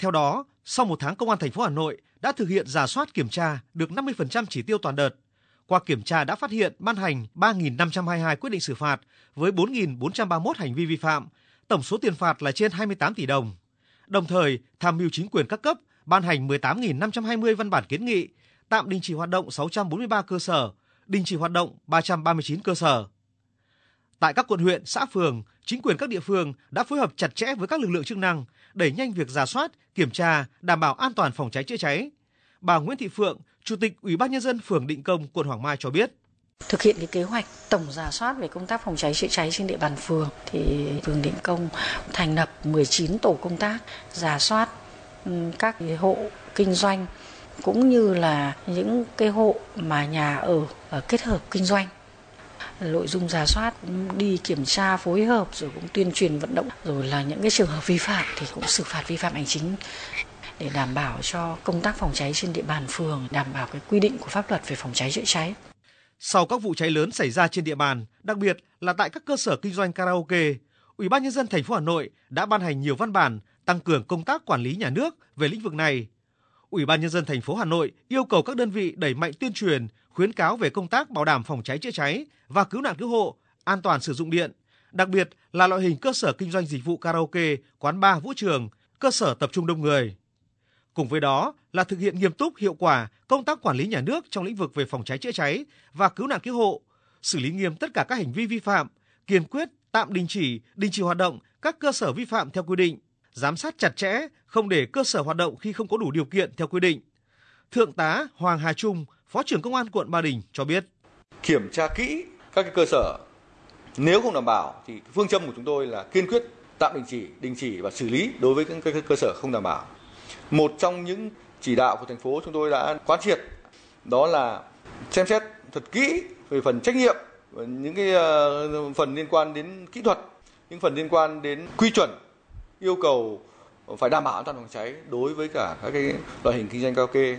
Theo đó, sau một tháng Công an thành phố Hà Nội đã thực hiện giả soát kiểm tra được 50% chỉ tiêu toàn đợt. Qua kiểm tra đã phát hiện ban hành 3.522 quyết định xử phạt với 4.431 hành vi vi phạm, tổng số tiền phạt là trên 28 tỷ đồng. Đồng thời, tham mưu chính quyền các cấp ban hành 18.520 văn bản kiến nghị, tạm đình chỉ hoạt động 643 cơ sở, đình chỉ hoạt động 339 cơ sở. Tại các quận huyện, xã phường, chính quyền các địa phương đã phối hợp chặt chẽ với các lực lượng chức năng, đẩy nhanh việc giả soát, kiểm tra, đảm bảo an toàn phòng cháy chữa cháy. Bà Nguyễn Thị Phượng, Chủ tịch Ủy ban nhân dân phường Định Công, quận Hoàng Mai cho biết. Thực hiện cái kế hoạch tổng giả soát về công tác phòng cháy chữa cháy trên địa bàn phường thì phường Định Công thành lập 19 tổ công tác giả soát ừ, các hộ kinh doanh cũng như là những cái hộ mà nhà ở ờ, kết hợp kinh doanh nội dung giả soát đi kiểm tra phối hợp rồi cũng tuyên truyền vận động rồi là những cái trường hợp vi phạm thì cũng xử phạt vi phạm hành chính để đảm bảo cho công tác phòng cháy trên địa bàn phường đảm bảo cái quy định của pháp luật về phòng cháy chữa cháy. Sau các vụ cháy lớn xảy ra trên địa bàn, đặc biệt là tại các cơ sở kinh doanh karaoke, Ủy ban nhân dân thành phố Hà Nội đã ban hành nhiều văn bản tăng cường công tác quản lý nhà nước về lĩnh vực này. Ủy ban nhân dân thành phố Hà Nội yêu cầu các đơn vị đẩy mạnh tuyên truyền, khuyến cáo về công tác bảo đảm phòng cháy chữa cháy và cứu nạn cứu hộ, an toàn sử dụng điện, đặc biệt là loại hình cơ sở kinh doanh dịch vụ karaoke, quán bar, vũ trường, cơ sở tập trung đông người. Cùng với đó là thực hiện nghiêm túc hiệu quả công tác quản lý nhà nước trong lĩnh vực về phòng cháy chữa cháy và cứu nạn cứu hộ, xử lý nghiêm tất cả các hành vi vi phạm, kiên quyết tạm đình chỉ, đình chỉ hoạt động các cơ sở vi phạm theo quy định, giám sát chặt chẽ, không để cơ sở hoạt động khi không có đủ điều kiện theo quy định. Thượng tá Hoàng Hà Trung, Phó trưởng Công an quận Ba Đình cho biết. Kiểm tra kỹ các cái cơ sở, nếu không đảm bảo thì phương châm của chúng tôi là kiên quyết tạm đình chỉ, đình chỉ và xử lý đối với các cơ sở không đảm bảo. Một trong những chỉ đạo của thành phố chúng tôi đã quán triệt đó là xem xét thật kỹ về phần trách nhiệm những cái ờ, phần liên quan đến kỹ thuật những phần liên quan đến quy chuẩn yêu cầu phải đảm bảo an toàn phòng cháy đối với cả các cái loại hình kinh doanh karaoke